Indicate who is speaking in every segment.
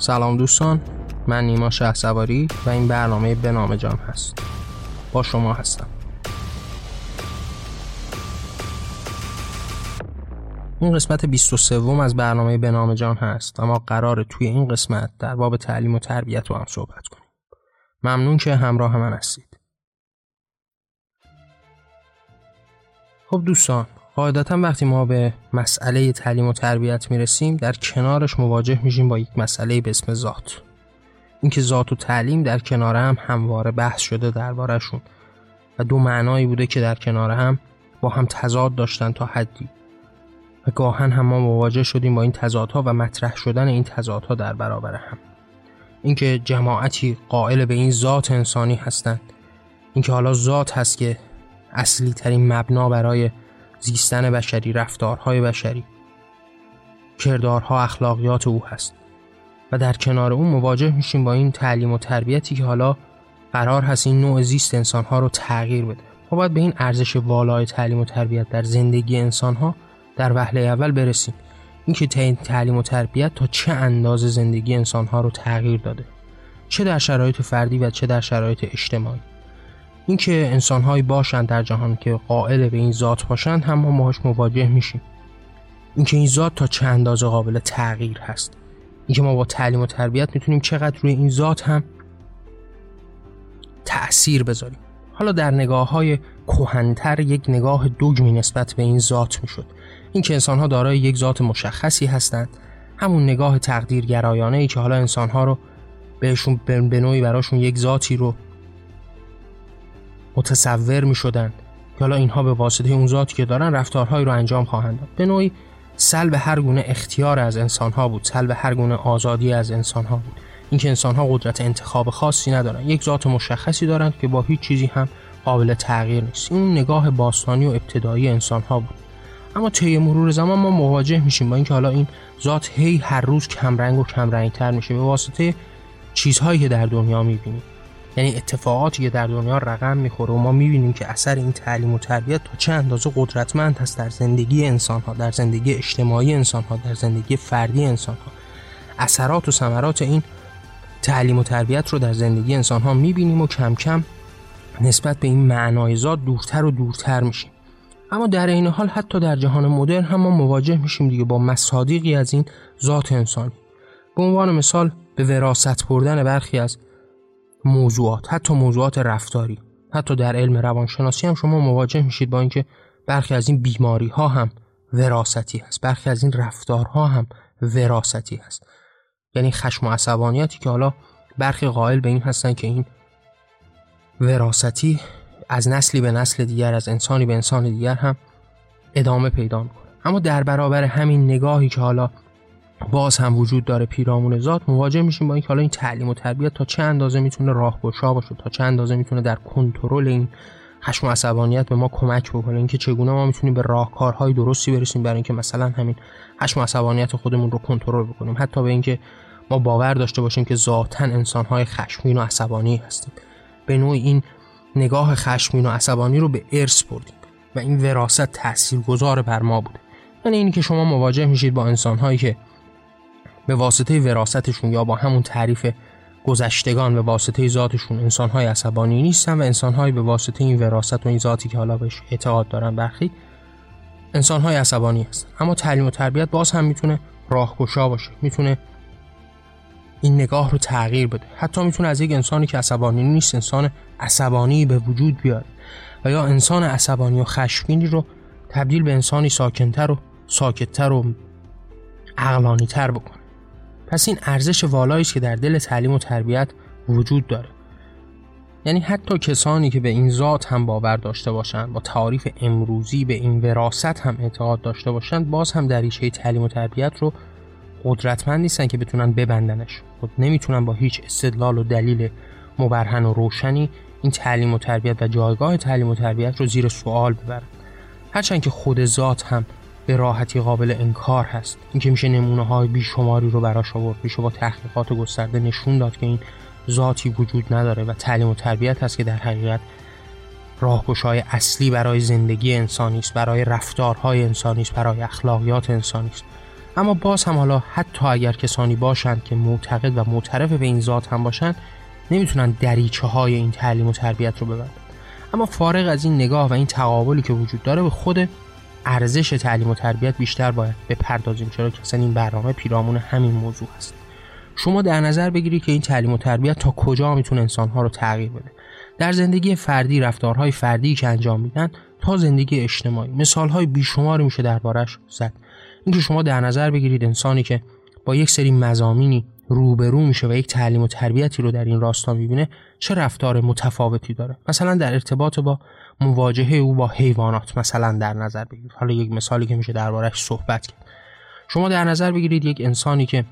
Speaker 1: سلام دوستان من نیما شه و این برنامه به نام جان هست. با شما هستم. این قسمت 23 از برنامه به نام جان هست اما قرار توی این قسمت در باب تعلیم و تربیت با هم صحبت کنیم. ممنون که همراه من هستید. خب دوستان قاعدتا وقتی ما به مسئله تعلیم و تربیت می‌رسیم در کنارش مواجه میشیم با یک مسئله به اسم ذات. اینکه ذات و تعلیم در کنار هم همواره بحث شده دربارهشون و دو معنایی بوده که در کنار هم با هم تضاد داشتن تا حدی. و گاهن هم ما مواجه شدیم با این تضادها و مطرح شدن این تضادها در برابر هم. اینکه جماعتی قائل به این ذات انسانی هستند. اینکه حالا ذات هست که اصلی ترین مبنا برای زیستن بشری رفتارهای بشری. کردارها اخلاقیات او هست. و در کنار اون مواجه میشیم با این تعلیم و تربیتی که حالا قرار هست این نوع زیست انسانها رو تغییر بده. ما باید به این ارزش والای تعلیم و تربیت در زندگی انسانها در وهله اول برسیم. اینکه این تعلیم و تربیت تا چه اندازه زندگی انسانها رو تغییر داده. چه در شرایط فردی و چه در شرایط اجتماعی. اینکه انسانهایی باشند در جهان که قائل به این ذات باشند هم ما باهاش مواجه میشیم. اینکه این ذات تا چه اندازه قابل تغییر هست. اینکه ما با تعلیم و تربیت می‌تونیم چقدر روی این ذات هم تأثیر بذاریم. حالا در نگاه های یک نگاه دوگمی نسبت به این ذات می‌شد. اینکه انسان ها دارای یک ذات مشخصی هستند. همون نگاه تقدیر گرایانه ای که حالا انسان ها رو بهشون به نوعی براشون یک ذاتی رو متصور می شدن که حالا اینها به واسطه اون ذاتی که دارن رفتارهایی رو انجام خواهند داد. به نوعی سلب هر گونه اختیار از انسان ها بود سلب هر گونه آزادی از انسان ها بود. اینکه انسان ها قدرت انتخاب خاصی ندارن یک ذات مشخصی دارند که با هیچ چیزی هم قابل تغییر نیست. این نگاه باستانی و ابتدایی انسان ها بود. اما طی مرور زمان ما مواجه میشیم با اینکه حالا این ذات هی هر روز کمرنگ و کمرنگتر میشه. به واسطه چیزهایی که در دنیا می‌بینیم. یعنی اتفاقاتی که در دنیا رقم می‌خوره و ما می‌بینیم که اثر این تعلیم و تربیت تا چه اندازه قدرتمند هست در زندگی انسان ها در زندگی اجتماعی انسان ها در زندگی فردی انسان ها اثرات و ثمرات این تعلیم و تربیت رو در زندگی انسان ها می‌بینیم و کم کم نسبت به این معنای ذات دورتر و دورتر میشیم. اما در این حال حتی در جهان مدرن هم ما مواجه میشیم دیگه با مصادیقی از این ذات انسانی. به عنوان مثال به وراست بردن برخی از موضوعات حتی موضوعات رفتاری. حتی در علم روانشناسی هم شما مواجه میشید با اینکه برخی از این بیماری ها هم وراستی هست. برخی از این رفتارها هم وراستی هست. یعنی خشم و عصبانیتی که حالا برخی قائل به این هستن که این وراستی از نسلی به نسل دیگر از انسانی به انسان دیگر هم ادامه پیدا می‌کنه. اما در برابر همین نگاهی که حالا باز هم وجود داره پیرامون ذات مواجه میشیم با اینکه حالا این تعلیم و تربیت تا چه اندازه می‌تونه راهگشا باشه تا چه اندازه می‌تونه در کنترل این خشم و عصبانیت به ما کمک بکنه. اینکه چگونه ما می‌تونیم به راهکارهای درستی برسیم برای اینکه مثلا همین خشم و عصبانیت خودمون رو کنترل بکنیم. حتی به اینکه ما باور داشته باشیم که ذاتا انسانهای خشمگین و عصبانی هستیم. به نوع این نگاه خشمگین و عصبانی رو به ارث بردیم و این وراثت تاثیرگذار بر ما بوده. یعنی اینی که شما مواجه میشید با انسانهایی که به واسطه وراستشون یا با همون تعریف گذشتگان به واسطه ذاتشون انسانهای عصبانی نیستن و انسانهایی به واسطه این وراست و این ذاتی که حالا بهش اعتقاد دارن برخی انسانهای عصبانی هستن. اما تعلیم و تربیت باز هم می‌تونه راهگشا باشه می‌تونه این نگاه رو تغییر بده. حتی می‌تونه از یک انسانی که عصبانی نیست انسان عصبانی به وجود بیاره و یا انسان عصبانی و خشمگینی رو تبدیل به انسانی ساکنتر و ساکتتر و عقلانی تر بکنه. پس این ارزش والایی که در دل تعلیم و تربیت وجود داره. یعنی حتی کسانی که به این ذات هم باور داشته باشند با تعاریف امروزی به این وراست هم اعتقاد داشته باشند باز هم در ریشه تعلیم و تربیت رو قدرتمند نیستن که بتونن ببندنش. خود نمی‌تونن با هیچ استدلال و دلیل مبرهن و روشنی این تعلیم و تربیت و جایگاه تعلیم و تربیت رو زیر سوال ببرن. هرچند که خود ذات هم به راحتی قابل انکار هست. اینکه میشه نمونه های بیشماری رو براش آورد. میشه با تحقیقات گسترده نشون داد که این ذاتی وجود نداره و تعلیم و تربیت هست که در حقیقت راهگشای اصلی برای زندگی انسانی است برای رفتارهای انسانی است برای اخلاقیات انسانی است. اما باز هم حالا حتی اگر کسانی باشند که معتقد و معترف به این ذات هم باشند نمی‌تونن دریچه های این تعلیم و تربیت رو ببندن. اما فارغ از این نگاه و این تقابلی که وجود داره به خود ارزش تعلیم و تربیت بیشتر باید بپردازیم چرا که این برنامه پیرامون همین موضوع هست. شما در نظر بگیرید که این تعلیم و تربیت تا کجا می‌تونه انسانها رو تغییر بده؟ در زندگی فردی رفتارهای فردی که انجام میدن تا زندگی اجتماعی. مثالهای بیشماری میشه دربارش زد. اینکه شما در نظر بگیرید انسانی که با یک سری مزامینی روبرو میشه و یک تعلیم و تربیتی رو در این راستا می‌بینه چه رفتار متفاوتی داره؟ مثلا در ارتباط با مواجهه او با حیوانات مثلا در نظر بگیرید. حالا یک مثالی که میشه دربارش صحبت کرد. شما در نظر بگیرید یک انسانی که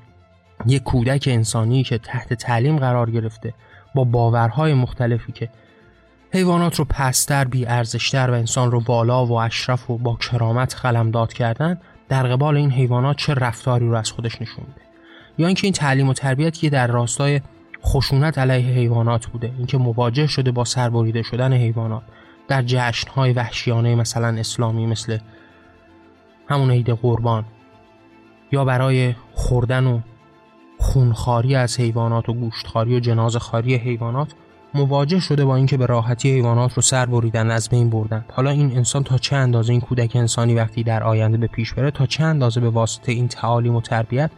Speaker 1: یک کودک انسانی که تحت تعلیم قرار گرفته با باورهای مختلفی که حیوانات رو پستر بی ارزشتر و انسان رو بالا و اشرف و با کرامت قلمداد کردن در قبال این حیوانات چه رفتاری رو از خودش نشون میده؟ یا اینکه این تعلیم و تربیت که در راستای خشونت علیه حیوانات بوده. اینکه مواجه شده با سربریده شدن حیوانات در جشنهای وحشیانه مثلا اسلامی مثل همون عید قربان یا برای خوردن و خونخاری از حیوانات و گوشتخاری و جنازخاری حیوانات مواجه شده با اینکه به راحتی حیوانات رو سر بریدن از بین بردن. حالا این انسان تا چه اندازه این کودک انسانی وقتی در آینده به پیش بره تا چه اندازه به واسطه این تعالیم و تربیت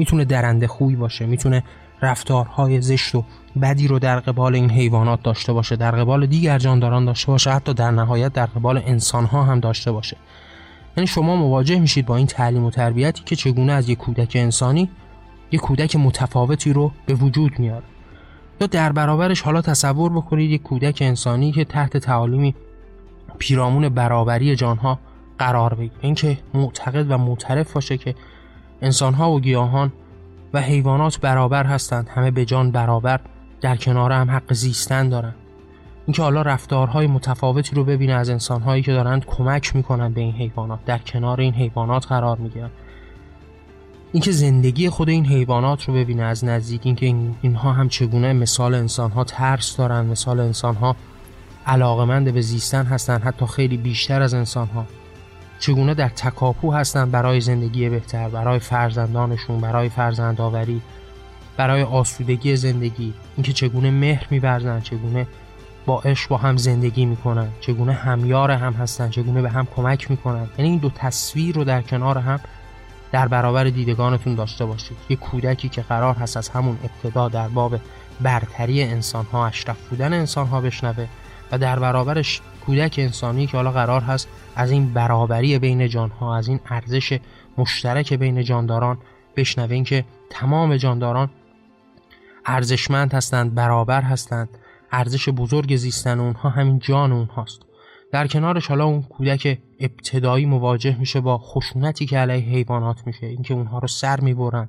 Speaker 1: می‌تونه درنده خوی باشه می‌تونه رفتارهای زشت و بدی رو در قبال این حیوانات داشته باشه در قبال دیگر جانداران داشته باشه حتی در نهایت در قبال انسانها هم داشته باشه. یعنی شما مواجه میشید با این تعلیم و تربیتی که چگونه از یک کودک انسانی یک کودک متفاوتی رو به وجود میاره. یا در برابرش حالا تصور بکنید یک کودک انسانی که تحت تعالیمی پیرامون برابری جانها قرار بگیره. اینکه معتقد و معترف باشه که انسانها و گیاهان و حیوانات برابر هستند همه به جان برابر در کنار هم حق زیستن دارن. اینکه حالا رفتارهای متفاوتی رو ببینه از انسانهایی که دارند کمک می‌کنن به این حیوانات در کنار این حیوانات قرار می‌گیرن. اینکه زندگی خود این حیوانات رو ببینه از نزدیک اینکه اینها هم چگونه مثال انسانها ترس دارن مثال انسانها علاقمند به زیستن هستن حتی خیلی بیشتر از انسانها. چگونه در تکاپو هستن برای زندگی بهتر برای فرزندانشون برای فرزندآوری برای آسودگی زندگی اینکه چگونه مهر میورزن چگونه با عشق با هم زندگی می‌کنن چگونه همیار هم هستن چگونه به هم کمک می‌کنن. یعنی این دو تصویر رو در کنار هم در برابر دیدگانتون داشته باشید. یه کودکی که قرار هست از همون ابتدا در باب برتری انسان ها اشرف بودن انسان ها بشنوه و در برابرش کودک انسانی که حالا قرار هست از این برابری بین جان ها از این ارزش مشترک بین جانداران بشنوه. اینکه تمام جانداران ارزشمند هستند برابر هستند ارزش بزرگ زیستن اونها همین جان اونهاست. در کنارش حالا اون کودک ابتدایی مواجه میشه با خشونتی که علیه حیوانات میشه. اینکه اونها رو سر می‌برن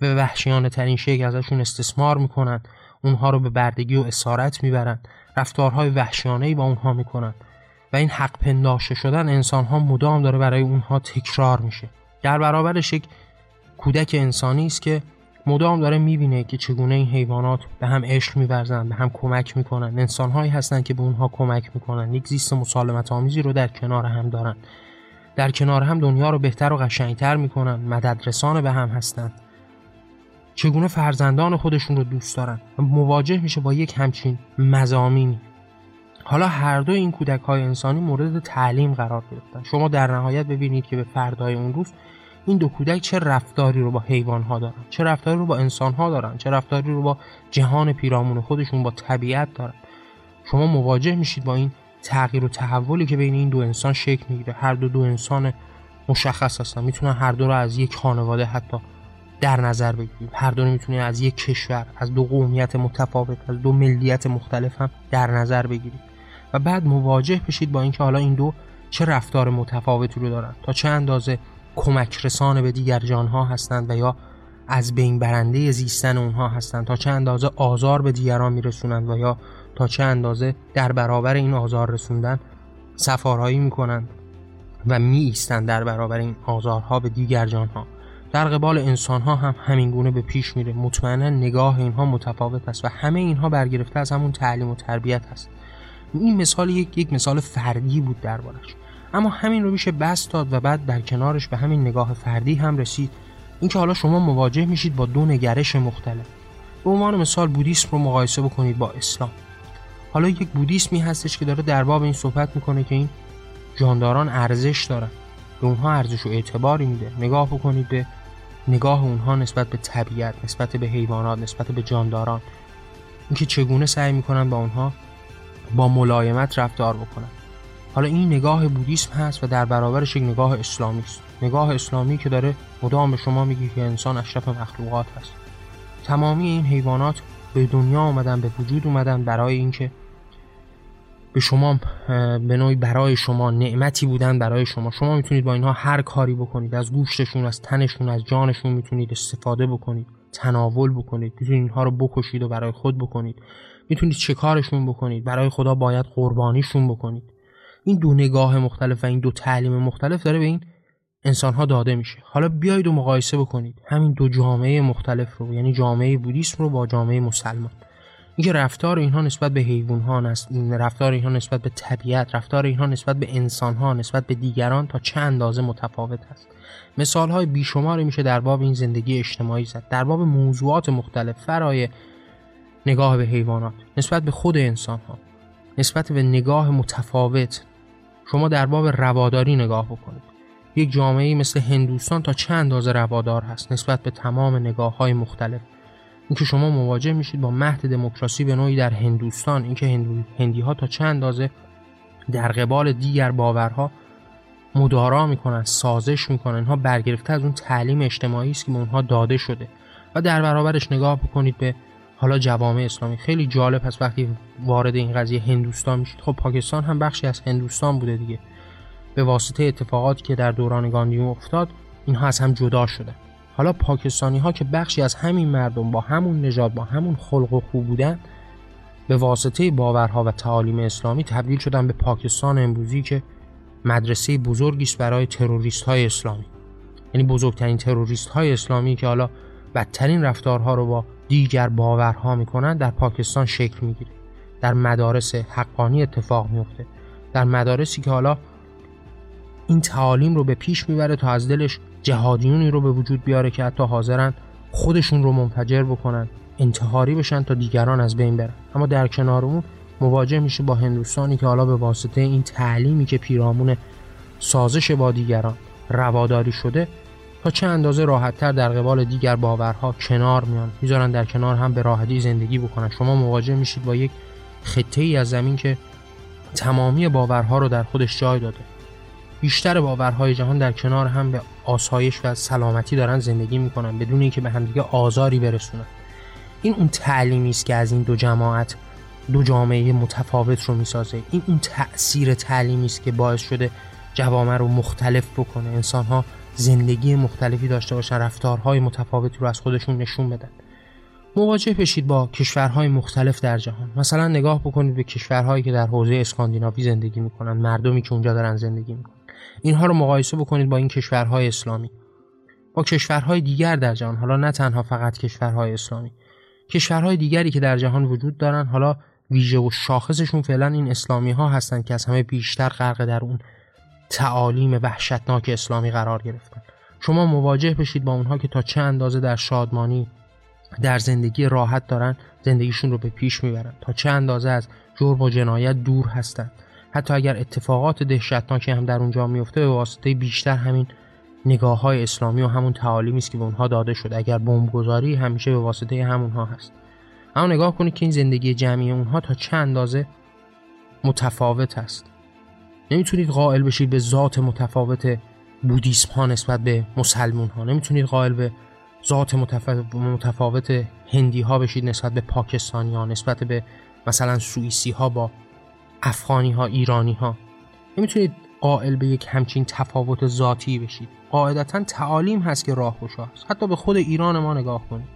Speaker 1: و وحشیانه ترین شکل ازشون استثمار می‌کنن. اونها رو به بردگی و اسارت می‌برن. رفتارهای وحشیانه با اونها می‌کنن و این حق پنداشته شدن انسان ها مدام داره برای اونها تکرار میشه. در برابرش یک کودک انسانی است که مدام داره می‌بینه که چگونه این حیوانات به هم عشق میورزن به هم کمک می‌کنن. انسانهایی هستن که به اونها کمک می‌کنن. یک زیست مسالمت آمیزی رو در کنار هم دارن. در کنار هم دنیا رو بهتر و قشنگتر می‌کنن. مدد رسان به هم هستند چگونه فرزندان خودشون رو دوست دارن. و مواجه میشه با یک همچین مزامینی حالا هر دو این کودک های انسانی مورد تعلیم قرار گرفتن. شما در نهایت ببینید که به فردای اون روز این دو کودک چه رفتاری رو با حیوان ها دارن چه رفتاری رو با انسان ها دارن چه رفتاری رو با جهان پیرامون خودشون با طبیعت دارن. شما مواجه میشید با این تغییر و تحولی که بین این دو انسان شکل می‌گیره. هر دو دو انسان مشخص هستن. می‌تونن هر دو رو از یک خانواده حتی در نظر بگیریم. هر دو می‌تونه از یک کشور از دو قومیت متفاوت از دو ملیت مختلف هم در نظر بگیرید و بعد مواجه بشید با اینکه حالا این دو چه رفتار متفاوتی رو دارن. تا چه اندازه کمک رسان به دیگر جانها هستند و یا از بین برنده زیستن اونها هستند. تا چه اندازه آزار به دیگران میرسونند و یا تا چه اندازه در برابر این آزار رسوندن سفارهایی می‌کنند و می ایستند در برابر این آزارها به دیگر جانها. در قبال انسانها هم همین گونه به پیش میره. مطمئنا نگاه اینها متفاوت است و همه اینها برگرفته از همون تعلیم و تربیت هست این مثال یک, یک مثال فردی بود دربارش. اما همین رو میشه بس داد و بعد در کنارش به همین نگاه فردی هم رسید. اینکه حالا شما مواجه میشید با دو نگرش مختلف. به عنوان مثال بودیسم رو مقایسه بکنید با اسلام. حالا یک بودیسمی هستش که داره در باب این صحبت می‌کنه که این جانداران ارزش دارن. به اونها ارزش و اعتباری میده. نگاه بکنید به نگاه اونها نسبت به طبیعت نسبت به حیوانات نسبت به جانداران. اینکه چگونه سعی می‌کنن با اونها با ملایمت رفتار بکنن. حالا این نگاه بودیسم هست و در برابرش یک نگاه اسلامی است. نگاه اسلامی که داره مدام به شما میگه که انسان اشرف مخلوقات هست تمامی این حیوانات به دنیا آمدن به وجود اومدن برای اینکه به شما به نوعی برای شما نعمتی بودن برای شما. شما می‌تونید با اینها هر کاری بکنید. از گوشتشون از تنشون از جانشون می‌تونید استفاده بکنید. تناول بکنید. می‌تونید اینها رو بکشید و برای خود بکنید. می‌تونید چه کارشون بکنید. برای خدا باید قربانیشون بکنید. این دو نگاه مختلف و این دو تعلیم مختلف داره به این انسان ها داده میشه. حالا بیایید و مقایسه بکنید. همین دو جامعه مختلف رو یعنی جامعه بودیسم رو با جامعه مسلمان. اینکه رفتار اینها نسبت به حیوان ها رفتار اینها نسبت به طبیعت رفتار اینها نسبت به انسان ها نسبت به دیگران تا چه اندازه متفاوت است. مثال های بیشماری میشه در باب این زندگی اجتماعی زد. در باب موضوعات مختلف فرای نگاه به حیوانات نسبت به خود انسان ها نسبت به نگاه متفاوت. شما در باب رواداری نگاه بکنید. یک جامعه مثل هندوستان تا چه اندازه روادار هست نسبت به تمام نگاه های مختلف؟ اینکه شما مواجه میشید با مهد دموکراسی به نوعی در هندوستان اینکه هندو، هندی ها تا چه اندازه در قبال دیگر باورها مدارا می‌کنن سازش می‌کنن اینها برگرفته از اون تعلیم اجتماعی است که به اونها داده شده. و در برابرش نگاه بکنید به حالا جوامع اسلامی. خیلی جالب هست وقتی وارد این قضیه هندوستان میشید. خب پاکستان هم بخشی از هندوستان بوده دیگه. به واسطه اتفاقاتی که در دوران گاندی افتاد اینها از هم جدا شده حالا پاکستانی ها که بخشی از همین مردم با همون نژاد با همون خلق و خوب بودن به واسطه باورها و تعالیم اسلامی تبدیل شدن به پاکستان امروزی که مدرسه بزرگی است برای تروریست های اسلامی. یعنی بزرگترین تروریست های اسلامی که حالا بدترین رفتارها رو با دیگر باورها می‌کنن در پاکستان شکل می‌گیره. در مدارس حقانی اتفاق میفته در مدارسی که حالا این تعالیم رو به پیش می‌بره تا از دلش جهادیونی رو به وجود بیاره که حتی حاضرن خودشون رو منفجر بکنن انتحاری بشن تا دیگران از بین برن. اما در کنار اون مواجه میشه با هندوستانی که حالا به واسطه این تعلیمی که پیرامون سازش با دیگران رواداری شده تا چه اندازه راحتتر در قبال دیگر باورها کنار میان. می‌ذارن در کنار هم به راحتی زندگی بکنن. شما مواجه میشید با یک خطه ای از زمین که تمامی باورها رو در خودش جای داده. بیشتر باورهای جهان در کنار هم به آسایش و سلامتی دارن زندگی می‌کنن بدون اینکه به همدیگه آزاری برسونن این اون تعلیمی است که از این دو جماعت دو جامعه متفاوت رو می‌سازه. این اون تأثیر تعلیمی است که باعث شده جوامع رو مختلف بکنه. انسان ها زندگی مختلفی داشته باشن رفتارهای متفاوتی رو از خودشون نشون بدن. مواجه بشید با کشورهای مختلف در جهان. مثلا نگاه بکنید به کشورهایی که در حوزه اسکاندیناوی زندگی می‌کنن مردمی که اونجا دارن زندگی می‌کنن. اینها رو مقایسه بکنید با این کشورهای اسلامی. با کشورهای دیگر در جهان حالا نه تنها فقط کشورهای اسلامی. کشورهای دیگری که در جهان وجود دارن حالا ویژه و شاخصشون فعلا این اسلامی ها هستن که از همه بیشتر غرق در اون تعالیم وحشتناک اسلامی قرار گرفتن. شما مواجه بشید با اونها که تا چه اندازه در شادمانی در زندگی راحت دارن زندگیشون رو به پیش می‌برن. تا چه اندازه از جرم و جنایت دور هستند حتی اگر اتفاقات دهشتناکی هم در اونجا میفته به واسطه بیشتر همین نگاه های اسلامی و همون تعالیمی است که به اونها داده شده. اگر بمبگذاری همیشه به واسطه همونها هست. اما نگاه کنید که این زندگی جمعی اونها تا چه اندازه متفاوت است. نمی‌تونید قائل بشید به ذات متفاوت بودیسم ها نسبت به مسلمون ها نمی‌تونید قائل به ذات متفاوت هندی ها بشید نسبت به پاکستانی ها نسبت به مثلا سوئیسی ها با افغانی ها ایرانی ها نمی‌تونید قائل به یک همچین تفاوت ذاتی بشید. قاعدتا تعالیم هست که راه است حتی به خود ایران ما نگاه کنید.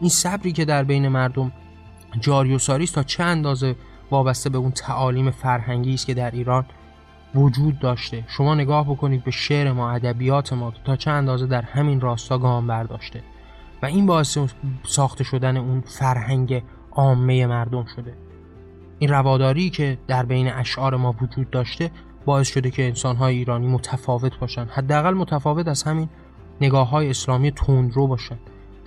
Speaker 1: این صبری که در بین مردم جاری و ساری است تا چه اندازه وابسته به اون تعالیم فرهنگی است که در ایران وجود داشته. شما نگاه بکنید به شعر ما ادبیات ما تا چه اندازه در همین راستا گام برداشته. و این باعث ساخته شدن اون فرهنگ عامه مردم شده. این رواداری که در بین اشعار ما وجود داشته باعث شده که انسانهای ایرانی متفاوت باشن. حداقل متفاوت از همین نگاه های اسلامی تندرو باشن.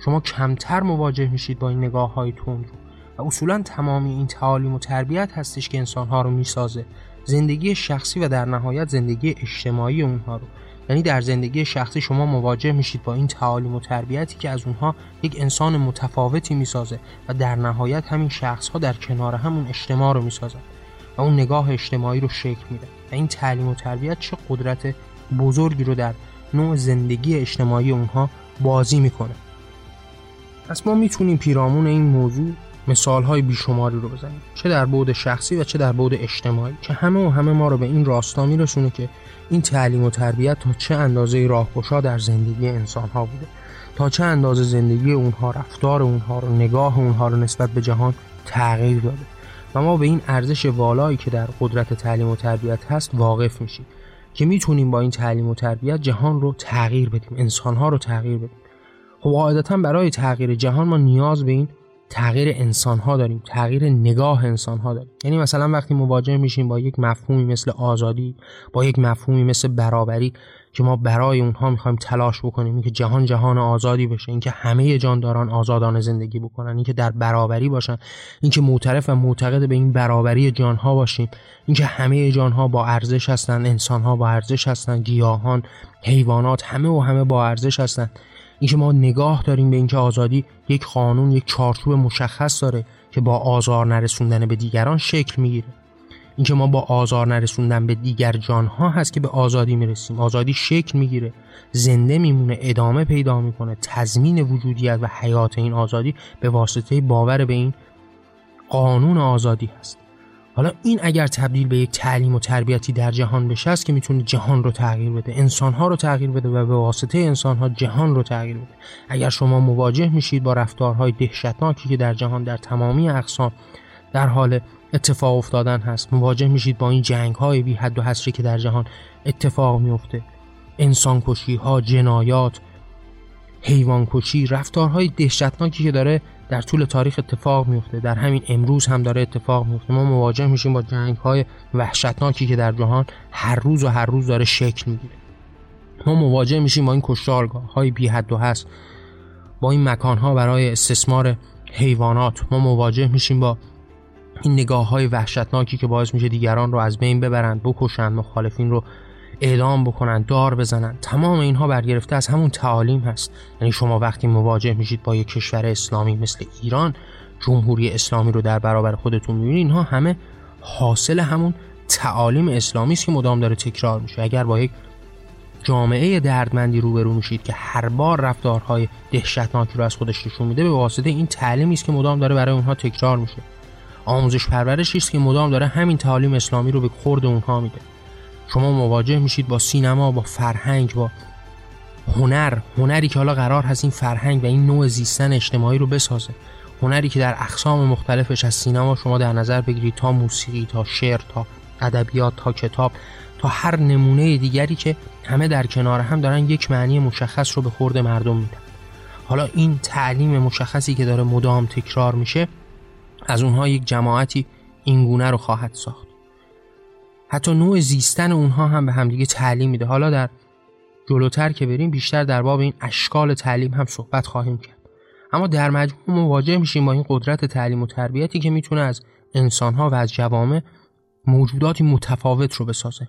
Speaker 1: شما کمتر مواجه میشید با این نگاه های تندرو. و اصولا تمامی این تعالیم و تربیت هستش که انسانها رو می‌سازه. زندگی شخصی و در نهایت زندگی اجتماعی اونها رو. یعنی در زندگی شخصی شما مواجه میشید با این تعالیم و تربیتی که از اونها یک انسان متفاوتی می‌سازه و در نهایت همین شخص ها در کنار همون اجتماع رو می‌سازن و اون نگاه اجتماعی رو شکل میده. و این تعلیم و تربیت چه قدرت بزرگی رو در نوع زندگی اجتماعی اونها بازی می‌کنه. پس ما می‌تونیم پیرامون این موضوع مثال های بیشماری رو بزنیم. چه در بعد شخصی و چه در بعد اجتماعی که همه و همه ما رو به این راستا میرسونه که این تعلیم و تربیت تا چه اندازه راهگشا در زندگی انسان ها بوده. تا چه اندازه زندگی اونها رفتار اونها رو نگاه اونها رو نسبت به جهان تغییر داده. و ما به این ارزش والایی که در قدرت تعلیم و تربیت هست واقف میشیم. که می‌تونیم با این تعلیم و تربیت جهان رو تغییر بدیم انسانها رو تغییر بدیم. خب قاعدتا برای تغییر جهان ما نیاز به این تغییر انسان ها داریم تغییر نگاه انسان ها داریم. یعنی مثلا وقتی مواجه میشیم با یک مفهومی مثل آزادی با یک مفهومی مثل برابری که ما برای اونها می‌خوایم تلاش بکنیم اینکه جهان جهان آزادی بشه اینکه همه جانداران آزادانه زندگی بکنن اینکه در برابری باشن اینکه معترف و معتقد به این برابری جانها باشیم اینکه همه جانها با ارزش هستن انسانها با ارزش هستن گیاهان حیوانات همه و همه با ارزش هستن. اینکه ما نگاه داریم به اینکه آزادی یک قانون یک چارچوب مشخص داره که با آزار نرسوندن به دیگران شکل می‌گیره. اینکه ما با آزار نرسوندن به دیگر جانها هست که به آزادی می‌رسیم. آزادی شکل می‌گیره. زنده میمونه ادامه پیدا می‌کنه. تضمین وجودیت و حیات این آزادی به واسطه باور به این قانون آزادی هست. حالا این اگر تبدیل به یک تعلیم و تربیتی در جهان بشه است که می‌تونه جهان رو تغییر بده انسانها رو تغییر بده و به واسطه انسانها جهان رو تغییر بده. اگر شما مواجه میشید با رفتارهای دهشتناکی که در جهان در تمامی اقسام در حال اتفاق افتادن هست مواجه میشید با این جنگ های بی حد و حصری که در جهان اتفاق میفته انسان کشی ها جنایات حیوان کشی رفتارهای دهشتناکی که داره در طول تاریخ اتفاق میفته. در همین امروز هم داره اتفاق میفته. ما مواجه میشیم با جنگ های وحشتناکی که در جهان هر روز و هر روز داره شکل می‌گیره. ما مواجه میشیم با این کشتارگاه های بی حد و هست با این مکان ها برای استثمار حیوانات. ما مواجه میشیم با این نگاه های وحشتناکی که باعث میشه دیگران رو از بین ببرند بکشند مخالفین رو اعدام بکنن دار بزنن. تمام اینها برگرفته از همون تعالیم هست. یعنی شما وقتی مواجه میشید با یک کشور اسلامی مثل ایران جمهوری اسلامی رو در برابر خودتون می‌بینید اینها همه حاصل همون تعالیم اسلامی است که مدام داره تکرار میشه. اگر با یک جامعه دردمندی روبرو میشید که هر بار رفتارهای دهشتناکی رو از خودش نشون میده به واسطه این تعلیمی است که مدام داره برای اونها تکرار میشه. آموزش پرورشی است که مدام داره همین تعالیم اسلامی رو به خورد اونها میده. شما مواجه میشید با سینما با فرهنگ با هنر. هنری که حالا قرار هست این فرهنگ و این نوع زیستن اجتماعی رو بسازه. هنری که در اقسام مختلفش از سینما شما در نظر بگیرید تا موسیقی تا شعر تا ادبیات تا کتاب تا هر نمونه دیگری که همه در کنار هم دارن یک معنی مشخص رو به خورد مردم میدن. حالا این تعلیم مشخصی که داره مدام تکرار میشه از اونها یک جماعتی اینگونه رو خواهد ساخت. حتی نوع زیستن اونها هم به همدیگه تعلیم میده. حالا در جلوتر که بریم بیشتر در باب این اشکال تعلیم هم صحبت خواهیم کرد. اما در مجموع مواجه میشیم با این قدرت تعلیم و تربیتی که می‌تونه از انسانها و از جوامع موجوداتی متفاوت رو بسازه.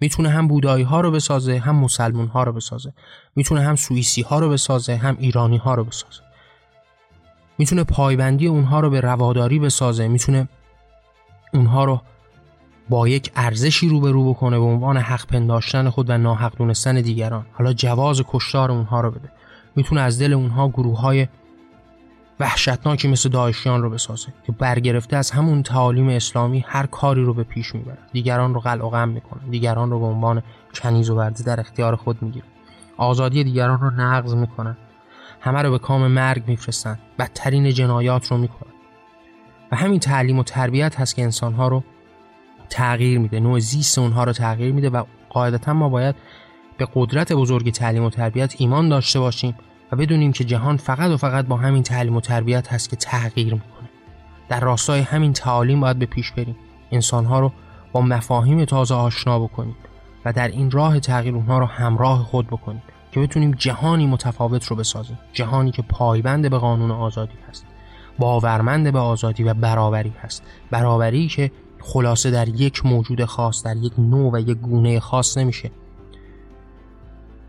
Speaker 1: می‌تونه هم بودایی ها رو بسازه هم مسلمون ها رو بسازه. می‌تونه هم سوئیسی ها رو بسازه هم ایرانی ها رو بسازه. می‌تونه پایبندی اونها رو به رواداری بسازه. می‌تونه اونها رو با یک ارزشی روبرو بکنه به عنوان حق پنداشتن خود و ناحق دونستن دیگران. حالا جواز کشتار اونها رو بده. می‌تونه از دل اونها گروه های وحشتناکی مثل داعشیان رو بسازه که برگرفته از همون تعالیم اسلامی هر کاری رو به پیش می‌برن دیگران رو قلع و غم می‌کنن دیگران رو به عنوان کنیز و ورزی در اختیار خود می‌گیرن آزادی دیگران رو نقض می‌کنن همه رو به کام مرگ میفرستن. بدترین جنایات رو می‌کنن و همین تعلیم و تربیت هست که انسانها رو تغییر میده. نوع زیست اونها رو تغییر میده و قاعدتا ما باید به قدرت بزرگ تعلیم و تربیت ایمان داشته باشیم و بدونیم که جهان فقط و فقط با همین تعلیم و تربیت هست که تغییر می‌کنه. در راستای همین تعالیم باید به پیش بریم. انسانها رو با مفاهیم تازه آشنا بکنید و در این راه تغییر اونها رو همراه خود بکنید که بتونیم جهانی متفاوت رو بسازیم. جهانی که پایبند به قانون آزادی هست باورمند به آزادی و برابری هست. برابری که خلاصه در یک موجود خاص در یک نوع و یک گونه خاص نمیشه.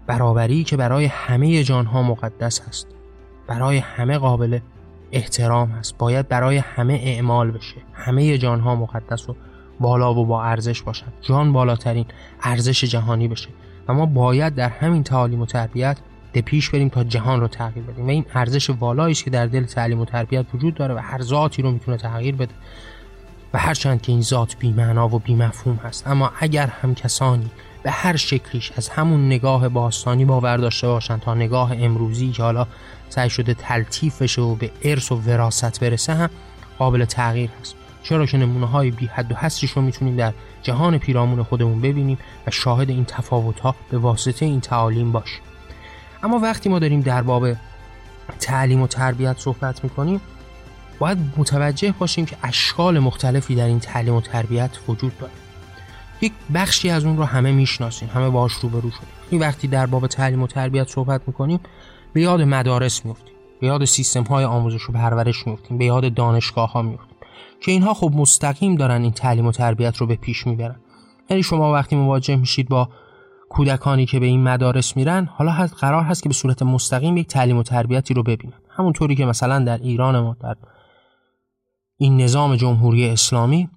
Speaker 1: برابری که برای همه جانها مقدس هست برای همه قابل احترام هست باید برای همه اعمال بشه. همه جانها مقدس و بالا و با ارزش باشند جان بالاترین ارزش جهانی بشه. و ما باید در همین تعالیم و تربیت به پیش بریم تا جهان رو تغییر بدیم. و این ارزش والایی است که در دل تعلیم و تربیت وجود داره و هر ذاتی رو می‌تونه تغییر بده. و هرچند که این ذات بیمعنا و بیمفهوم هست اما اگر هم کسانی به هر شکلیش از همون نگاه باستانی باور داشته باشند تا نگاه امروزی که حالا سعی شده تلطیف بشه و به ارث و وراثت برسه هم قابل تغییر هست. چرا که نمونه های بی حد و حصریش رو می‌تونیم در جهان پیرامون خودمون ببینیم و شاهد این تفاوت ها به واسطه این تعالیم باشیم. اما وقتی ما داریم در باب تعلیم و تربیت صحبت می‌کنیم باید متوجه باشیم که اشکال مختلفی در این تعلیم و تربیت وجود داره. یک بخشی از اون رو همه می‌شناسیم همه باهاش روبرو شدیم. این وقتی در باب تعلیم و تربیت صحبت می‌کنیم به یاد مدارس میفتیم به یاد سیستم های آموزش و پرورش میفتیم به یاد دانشگاه ها میفتیم که اینها خب مستقیم دارن این تعلیم و تربیت رو به پیش می‌برن. یعنی شما وقتی مواجه میشید با کودکانی که به این مدارس میرن حالا هست قرار هست که به صورت مستقیم یک تعلیم و تربیتی رو ببینن. همونطوری که مثلا در ایران ما در این نظام جمهوری اسلامی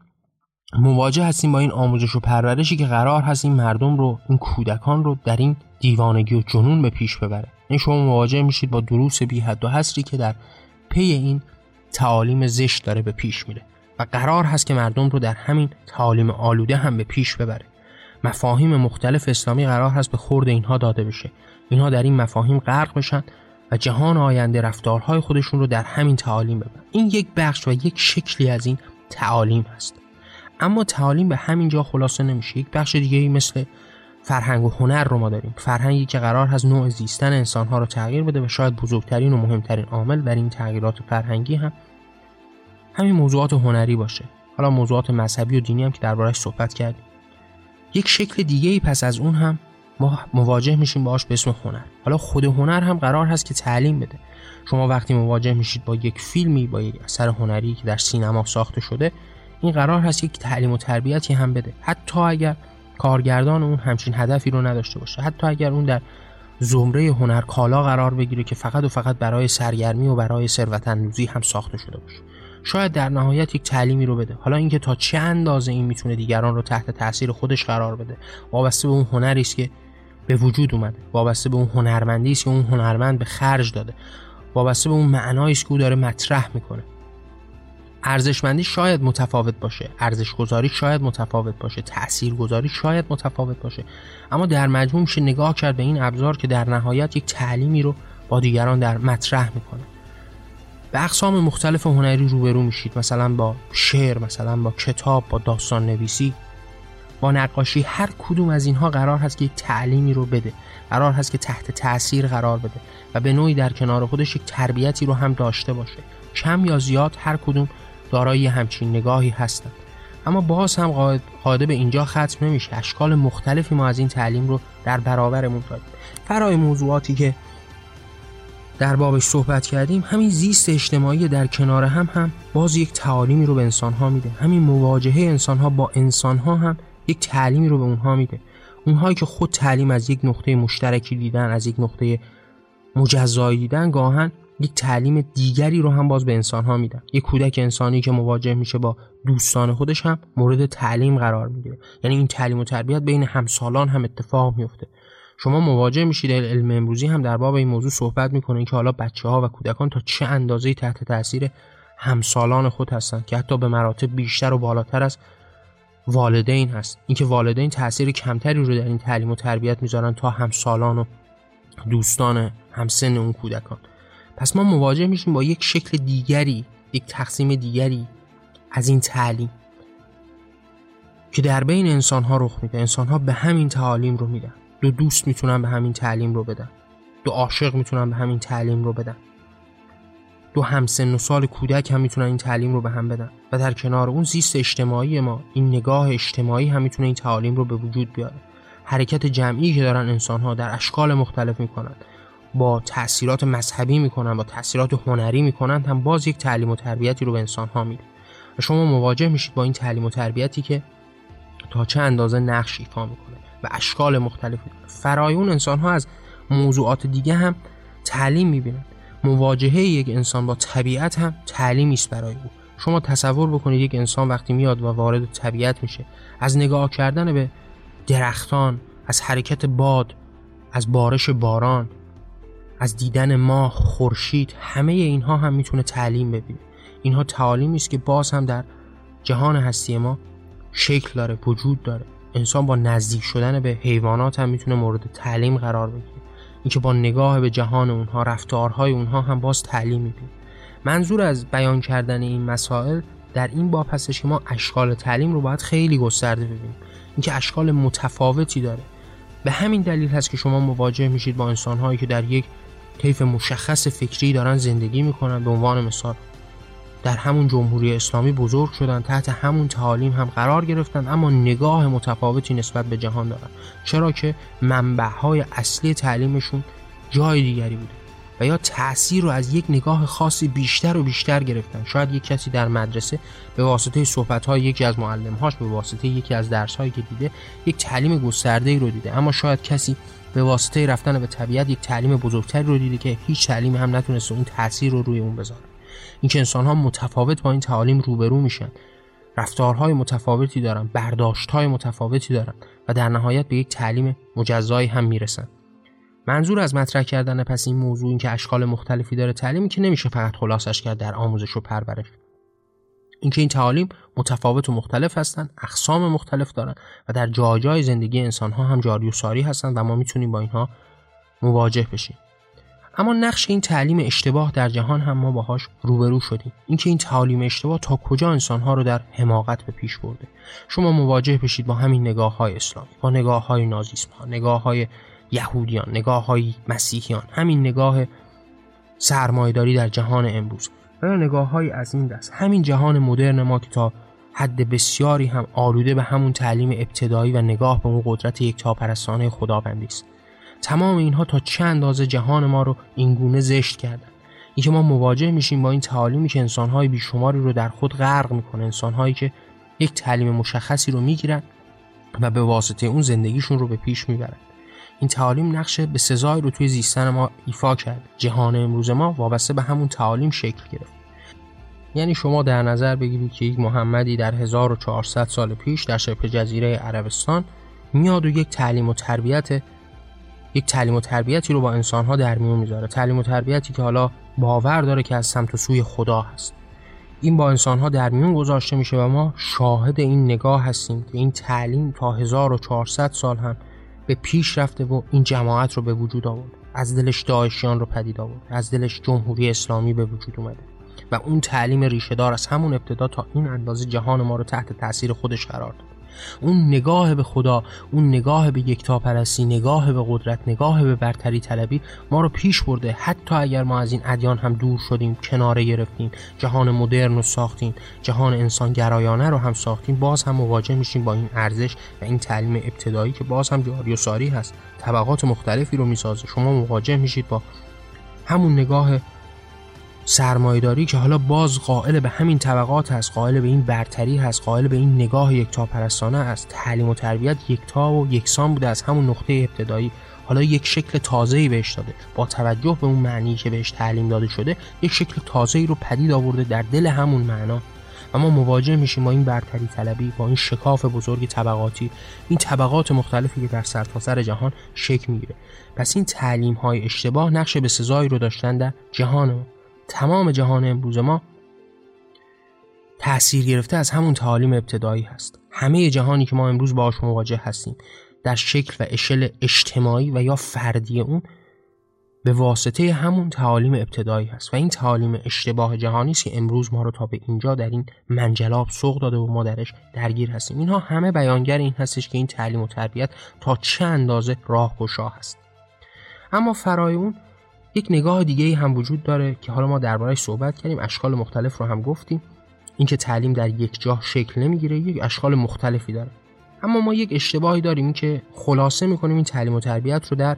Speaker 1: مواجه هستیم با این آموزش و پرورشی که قرار هست این مردم رو این کودکان رو در این دیوانگی و جنون به پیش ببره. این یعنی شما مواجه میشید با دروس بی حد و حصری که در پی این تعالیم زشت داره به پیش میره و قرار هست که مردم رو در همین تعالیم آلوده هم به پیش ببره. مفاهیم مختلف اسلامی قرار هست به خورد اینها داده بشه. اینها در این مفاهیم غرق بشن و جهان آینده رفتارهای خودشون رو در همین تعالیم ببرن این یک بخش و یک شکلی از این تعالیم هست. اما تعالیم به همین جا خلاصه نمیشه. یک بخش دیگه مثل فرهنگ و هنر رو ما داریم. فرهنگی که قرار هست نوع زیستن انسانها رو تغییر بده و شاید بزرگترین و مهمترین عامل در این تغییرات فرهنگی هم همین موضوعات هنری باشه. حالا موضوعات مذهبی و دینی هم که دربارهش صحبت کردیم. یک شکل دیگه ای پس از اون هم ما مواجه میشیم باهاش به اسم هنر. حالا خود هنر هم قرار هست که تعلیم بده. شما وقتی مواجه میشید با یک فیلمی با یک اثر هنری که در سینما ساخته شده این قرار هست یک تعلیم و تربیتی هم بده. حتی اگر کارگردان اون همچین هدفی رو نداشته باشه. حتی اگر اون در زمره هنر کالا قرار بگیره که فقط و فقط برای سرگرمی و برای ثروت هم ساخته شده باشه. شاید در نهایت یک تعلیمی رو بده. حالا اینکه تا چه اندازه این می‌تونه دیگران رو تحت تاثیر خودش قرار بده. وابسته به اون هنری است که به وجود اومده. وابسته به اون هنرمندی است که اون هنرمند به خرج داده. وابسته به اون معنایی است که او داره مطرح می‌کنه. ارزشمندی شاید متفاوت باشه. ارزش گذاری شاید متفاوت باشه. تأثیر گذاری شاید متفاوت باشه. اما در مجموع میشه نگاه کرد به این ابزار که در نهایت یک تعلیمی رو با دیگران در مطرح می‌کنه. به اقسام مختلف هنری روبرو میشید. مثلا با شعر مثلا با کتاب با داستان نویسی با نقاشی هر کدوم از اینها قرار هست که یک تعلیمی رو بده. قرار هست که تحت تاثیر قرار بده و به نوعی در کنار خودش یک تربیتی رو هم داشته باشه. کم یا زیاد هر کدوم دارای همچین نگاهی هستند. اما باز هم قاعده به اینجا ختم نمیشه. اشکال مختلفی ما از این تعلیم رو در برابرمون داریم. فرای موضوعاتی که در بابش صحبت کردیم همین زیست اجتماعی در کنار هم هم باز یک تعالیمی رو به انسانها میده. همین مواجهه انسانها با انسانها هم یک تعلیمی رو به اونها میده. اونهایی که خود تعلیم از یک نقطه مشترکی دیدن از یک نقطه مجزایی دیدن گاهن یک تعلیم دیگری رو هم باز به انسان ها میدن. یک کودک انسانی که مواجه میشه با دوستان خودش هم مورد تعلیم قرار می‌گیره. یعنی این تعلیم و تربیت بین همسالان هم اتفاق میفته. شما مواجه میشید علم امروزی هم در باب این موضوع صحبت می‌کنه که حالا بچه ها و کودکان تا چه اندازه تحت تاثیر همسالان خود هستند که حتی به مراتب بیشتر و بالاتر از والدین هست. اینکه والدین تاثیر کمتری رو در این تعلیم و تربیت می‌ذارن تا همسالان و دوستان همسن اون کودکان. پس ما مواجه میشیم با یک شکل دیگری یک تقسیم دیگری از این تعلیم که در بین انسان ها رخ میده. انسان ها به همین تعالیم رو میدن. دو دوست می‌تونن به همین تعلیم رو بدن. دو عاشق می‌تونن به همین تعلیم رو بدن. دو همسن و سال کودک هم می‌تونن این تعلیم رو به هم بدن. و در کنار اون زیست اجتماعی ما این نگاه اجتماعی هم می‌تونه این تعالیم رو به وجود بیاره. حرکت جمعی که دارن انسان ها در اشکال مختلف می‌کنن با تاثیرات مذهبی می‌کنن با تاثیرات هنری می‌کنن هم باز یک تعلیم و تربیتی رو به انسان ها میده. و شما مواجه میشید با این تعلیم و تربیتی که تا چه اندازه نقش ایفا می‌کنه و اشکال مختلفی داره فرای اون انسان ها از موضوعات دیگه هم تعلیم می‌بینن. مواجهه یک انسان با طبیعت هم تعلیمی است برای او. شما تصور بکنید یک انسان وقتی میاد و وارد طبیعت میشه از نگاه کردن به درختان از حرکت باد از بارش باران از دیدن ماه خورشید همه اینها هم می‌تونه تعلیم ببینه. اینها تعالیمی است که باز هم در جهان هستی ما شکل داره وجود داره. انسان با نزدیک شدن به حیوانات هم می‌تونه مورد تعلیم قرار بگیره. اینکه با نگاه به جهان اونها رفتارهای اونها هم باز تعلیم می‌بینه منظور از بیان کردن این مسائل در این باب هستش که ما اشکال تعلیم رو باید خیلی گسترده ببینیم. اینکه اشکال متفاوتی داره. به همین دلیل هست که شما مواجه میشید با انسانهایی که در یک طیف مشخص فکری دارن زندگی می‌کنن به عنوان مثال. در همون جمهوری اسلامی بزرگ شدن تحت همون تعالیم هم قرار گرفتن اما نگاه متفاوتی نسبت به جهان دارن. چرا که منبعهای اصلی تعلیمشون جای دیگری بوده و یا تاثیر رو از یک نگاه خاصی بیشتر و بیشتر گرفتن. شاید یک کسی در مدرسه به واسطه صحبت های یکی از معلمهاش به واسطه یکی از درس هایی که دیده یک تعلیم گسترده رو دیده. اما شاید کسی به واسطه رفتن به طبیعت یک تعلیم بزرگتری رو دیده که هیچ تعلیم هم نتونسته اون تاثیر رو روی اون بذاره. اینکه انسان ها متفاوت با این تعالیم روبرو میشن. رفتارهای متفاوتی دارن برداشتهای متفاوتی دارن و در نهایت به یک تعلیم مجزایی هم می‌رسن. منظور از مطرح کردن پس این موضوع این که اشکال مختلفی داره تعلیمی که نمیشه فقط خلاصش کرد در آموزش و پرورش. اینکه این تعالیم متفاوت و مختلف هستند اقسام مختلف دارن و در جای زندگی انسان ها هم جاری و ساری هستند و ما می‌تونیم با اینها مواجه بشیم. اما نقش این تعلیم اشتباه در جهان هم ما باهاش روبرو شدیم. اینکه این تعالیم اشتباه تا کجا انسانها رو در حماقت به پیش برده. شما مواجه بشید با همین نگاه های اسلامی با نگاه های نازیسم ها نگاه های یهودیان نگاه های مسیحیان. همین نگاه سرمایداری در جهان امروز. و نگاه های از این دست. همین جهان مدرن ما که تا حد بسیاری هم آلوده به همون تعلیم ابتدایی و نگاه به اون قدرت یک تاپرستانه خداوندی است. تمام اینها تا چه اندازه جهان ما رو اینگونه زشت کردن؟ اینکه ما مواجه میشیم با این تعالیمی که انسانهای بیشماری رو در خود غرق می‌کنه انسانهایی که یک تعلیم مشخصی رو می‌گیرن و به واسطه اون زندگیشون رو به پیش می‌برن. این تعالیم نقشه به سزای رو توی زیستن ما ایفا کرد. جهان امروز ما وابسته به همون تعالیم شکل گرفت. یعنی شما در نظر بگیرید که یک محمدی در 1400 سال پیش در شبه جزیره عربستان میاد و یک تعلیم و تربیت یک تعلیم و تربیتی رو با انسانها در میون می‌ذاره. تعلیم و تربیتی که حالا باور داره که از سمت و سوی خدا هست. این با انسانها در میون گذاشته میشه و ما شاهد این نگاه هستیم که این تعلیم تا 1400 سال هم به پیش رفته و این جماعت رو به وجود آورد. از دلش داعشیان رو پدید آورد. از دلش جمهوری اسلامی به وجود اومده. و اون تعلیم ریشهدار از همون ابتدا تا این اندازه جهان ما رو تحت تاثیر خودش قرار داد. اون نگاه به خدا اون نگاه به یکتاپرستی نگاه به قدرت نگاه به برتری طلبی ما رو پیش برده. حتی اگر ما از این ادیان هم دور شدیم کناره گرفتیم جهان مدرن رو ساختیم جهان انسان گرایانه رو هم ساختیم باز هم مواجه میشیم با این ارزش و این تعلیم ابتدایی که باز هم جاری و ساری هست. طبقات مختلفی رو می‌سازه. شما مواجه میشید با همون نگاه سرمایداری که حالا باز قائل به همین طبقات هست قائل به این برتری هست قائل به این نگاه یکتاپرستانه است. تعلیم و تربیت یکتا و یکسان بوده از همون نقطه ابتدایی. حالا یک شکل تازه‌ای بهش داده. با توجه به اون معنی که بهش تعلیم داده شده یک شکل تازه‌ای رو پدید آورده در دل همون معنا. و ما مواجه میشیم با این برتری طلبی با این شکاف بزرگ طبقاتی. این طبقات مختلفی که در سرتاسر جهان شکل می‌گیره. پس این تعلیم های اشتباه نقش به سزایی رو داشتن در جهان تمام جهان امروز ما تأثیر گرفته از همون تعالیم ابتدایی هست. همه جهانی که ما امروز باهاش مواجه هستیم در شکل و اشل اجتماعی و یا فردی اون به واسطه همون تعالیم ابتدایی هست. و این تعالیم اشتباه جهانی است که امروز ما رو تا به اینجا در این منجلاب سوق داده و ما درش درگیر هستیم. اینها همه بیانگر این هستش که این تعلیم و تربیت تا چه اندازه راهگشا هست. اما فرای اون یک نگاه دیگه ای هم وجود داره که حالا ما دربارهش صحبت کردیم اشکال مختلف رو هم گفتیم. اینکه تعلیم در یک جا شکل نمی‌گیره یک اشکال مختلفی داره. اما ما یک اشتباهی داریم که خلاصه می‌کنیم این تعلیم و تربیت رو در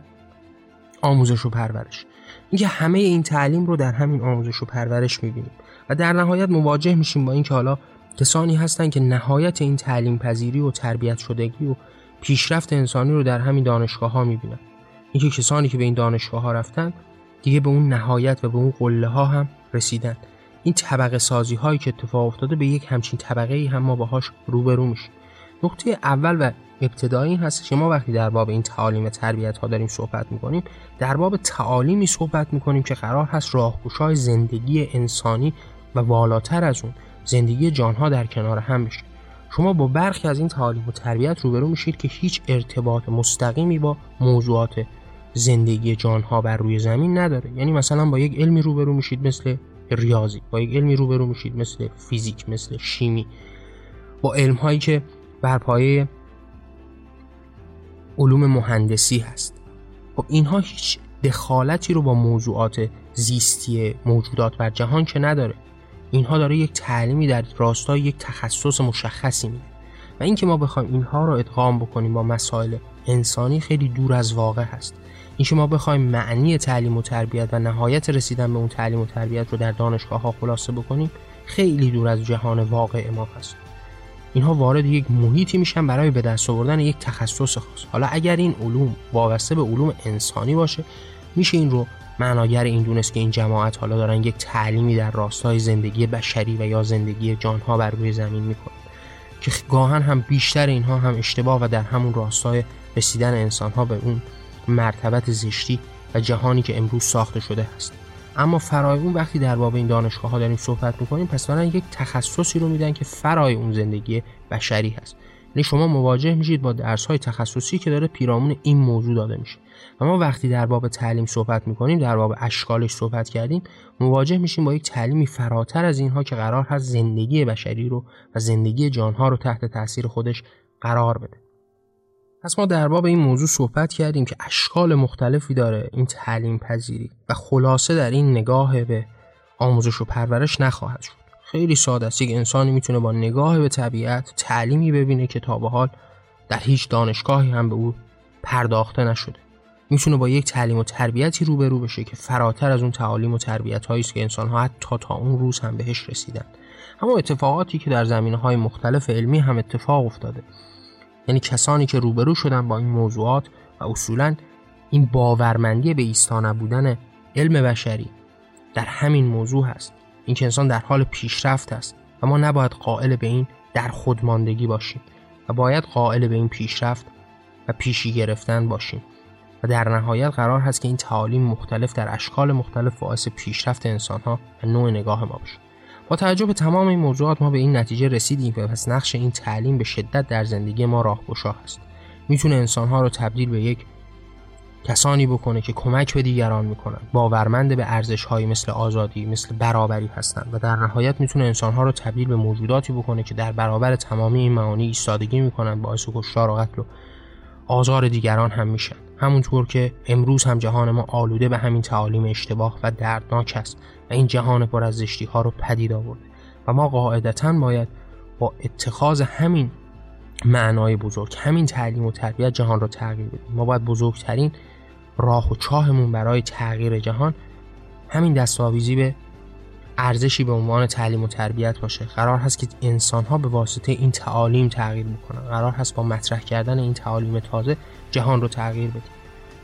Speaker 1: آموزش و پرورش. اینکه همه این تعلیم رو در همین آموزش و پرورش می‌بینیم و در نهایت مواجه میشیم با اینکه حالا کسانی هستن که نهایت این تعلیم پذیری و تربیت شدگی و پیشرفت انسانی رو در همین دانشگاه ها می‌بینن. اینکه کسانی که به این دانشگاه ها رفتن دیگه به اون نهایت و به اون قله ها هم رسیدن. این طبقه سازی هایی که اتفاق افتاده به یک همچین طبقه ای هم ما باهاش روبرو میشیم. نقطه اول و ابتدایی این هست که ما وقتی در باب این تعالیم تربیت ها داریم صحبت می‌کنیم در باب تعالیمی صحبت می‌کنیم که قرار هست راهگشای زندگی انسانی و والاتر از اون زندگی جانها در کنار هم بشه شما با برخی از این تعالیم و تربیت روبرو میشید که هیچ ارتباط مستقیمی با موضوعات زندگی جانها بر روی زمین نداره. یعنی مثلا با یک علمی روبرو میشید مثل ریاضی با یک علمی روبرو میشید مثل فیزیک مثل شیمی. با علم هایی که بر پایه علوم مهندسی هست. خب اینها هیچ دخالتی رو با موضوعات زیستی موجودات بر جهان که نداره. اینها داره یک تعلیمی در راستای یک تخصص مشخصی میده. و اینکه ما بخوایم اینها رو ادغام بکنیم با مسائل انسانی خیلی دور از واقع هست. اینکه ما بخوایم معنی تعلیم و تربیت و نهایت رسیدن به اون تعلیم و تربیت رو در دانشگاه ها خلاصه بکنیم خیلی دور از جهان واقع ما هست. اینها وارد یک محیطی میشن برای به دست آوردن یک تخصص خاص. حالا اگر این علوم وابسته به علوم انسانی باشه میشه این رو معناگر این دونست که این جماعت حالا دارن یک تعلیمی در راستای زندگی بشری و یا زندگی جانها بر روی زمین می‌کنن که گاهن هم بیشتر اینها هم اشتباه و در همون راستای رسیدن انسانها به اون مرتبت زشتی و جهانی که امروز ساخته شده هست اما فرای اون وقتی در باب این دانشگاه ها داریم صحبت می‌کنیم پس دارن یک تخصصی رو میدن که فرای اون زندگی بشری هست. یعنی شما مواجه میشید با درس های تخصصی که داره پیرامون این موضوع داده میشه. و ما وقتی در باب تعلیم صحبت می‌کنیم در باب اشکالش صحبت کردیم مواجه میشیم با یک تعلیمی فراتر از اینها که قرار هست زندگی بشری رو و زندگی جانها رو تحت تاثیر خودش قرار بده. پس ما در باب این موضوع صحبت کردیم که اشکال مختلفی داره این تعلیم پذیری و خلاصه در این نگاه به آموزش و پرورش نخواهد شد. خیلی ساده است. یک انسانی می‌تونه با نگاه به طبیعت تعلیمی ببینه که تا به حال در هیچ دانشگاهی هم به او پرداخته نشده. می‌تونه با یک تعلیم و تربیتی روبرو بشه که فراتر از اون تعالیم و تربیت هایی است که انسان ها حتی تا اون روز هم بهش رسیدن. اما اتفاقاتی که در زمینه های مختلف علمی هم اتفاق افتاده. یعنی کسانی که روبرو شدن با این موضوعات و اصولا این باورمندی به ایستا نبودن علم بشری در همین موضوع هست. این که انسان در حال پیشرفت است و ما نباید قائل به این در خودماندگی باشیم و باید قائل به این پیشرفت و پیشی گرفتن باشیم. و در نهایت قرار هست که این تعالیم مختلف در اشکال مختلف باعث پیشرفت انسان ها و نوع نگاه ما باشه با توجه به تمام این موضوعات ما به این نتیجه رسیدیم که پس نقش این تعلیم به شدت در زندگی ما راهگشا است می‌تونه انسانها رو تبدیل به یک کسانی بکنه که کمک به دیگران می‌کنن باورمند به ارزش هایی مثل آزادی مثل برابری هستند و در نهایت می‌تونه انسانها رو تبدیل به موجوداتی بکنه که در برابر تمامی این معانی ایستادگی می‌کنن باعث کشتار و قتل و آزار دیگران هم میشن. همونطور که امروز هم جهان ما آلوده به همین تعالیم اشتباه و دردناک است و این جهان پر از زشتی ها رو پدید آورده. و ما قاعدتا باید با اتخاذ همین معنای بزرگ همین تعلیم و تربیت جهان رو تغییر بدیم. ما باید بزرگترین راه و چاهمون برای تغییر جهان همین دستاویزی به ارزشی به عنوان تعلیم و تربیت باشه. قرار هست که انسان ها به واسطه این تعالیم تغییر بکنن. قرار هست با مطرح کردن این تعالیم تازه جهان رو تغییر بدیم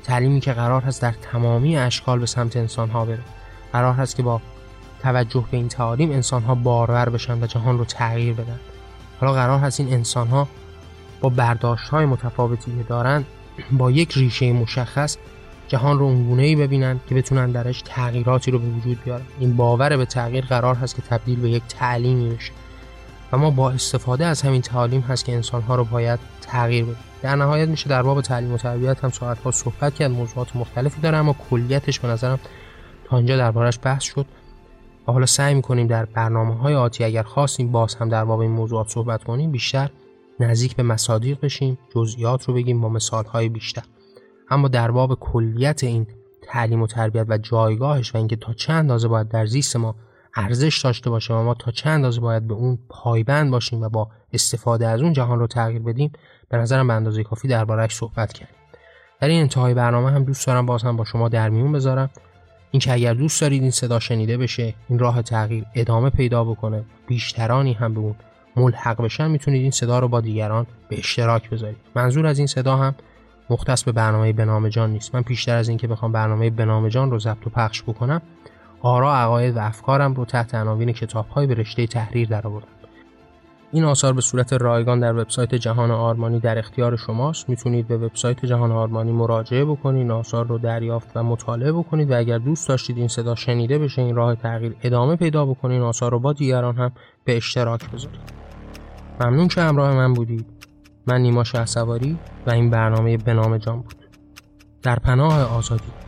Speaker 1: تعلیمی که قرار هست در تمامی اشکال به سمت انسان ها بره. قرار هست که با توجه به این تعالیم انسان ها بارور بشن و جهان رو تغییر بدن. حالا قرار هست این انسان ها با برداشت های متفاوتی که دارن با یک ریشه مشخص جهان رو اونگونه ای ببینن که بتونن درش تغییراتی رو به وجود بیارن. این باور به تغییر قرار هست که تبدیل به یک تعلیمی بشه. و ما با استفاده از همین تعلیم هست که انسان ها رو باید تغییر بدیم در نهایت میشه در باب تعلیم و تربیت هم ساعت ها صحبت کرد. موضوعات مختلفی داره اما کلیتش به نظرم تا اینجا دربارش بحث شد. و حالا سعی می‌کنیم در برنامه های آتی اگر خواستیم باز هم در باب این موضوعات صحبت کنیم بیشتر نزدیک به مصادیق بشیم جزئیات رو بگیم با مثال های بیشتر. اما در باب کلیت این تعلیم و تربیت و جایگاهش و اینکه تا چه اندازه باید در زیست ما ارزش داشته باشه و ما تا چه اندازه باید به اون پایبند باشیم و با استفاده از اون جهان رو تغییر بدیم به نظرم به اندازه کافی دربارهش صحبت کردیم. در این انتهای برنامه هم دوست دارم باز هم با شما در میون بذارم. اینکه اگر دوست دارید این صدا شنیده بشه این راه تغییر ادامه پیدا بکنه بیشترانی هم به اون ملحق بشن می‌تونید این صدا رو با دیگران به اشتراک بذارید. منظور از این صدا هم مختص به برنامه بنام جان نیست. من پیشتر از اینکه بخوام برنامه بنام جان رو ضبط و پخش بکنم آرا عقاید و افکارم رو تحت عناوین کتاب‌های به رشته تحریر درآوردم این آثار به صورت رایگان در وبسایت جهان آرمانی در اختیار شماست. می‌تونید به وبسایت جهان آرمانی مراجعه بکنید آثار رو دریافت و مطالعه بکنید و اگر دوست داشتید این صدا شنیده بشه این راه تغییر ادامه پیدا بکنید آثار رو با دیگران هم به اشتراک بذارید. ممنون که همراه من بودید. من نیما شهسواری و این برنامه به نام جان بود. در پناه آزادی.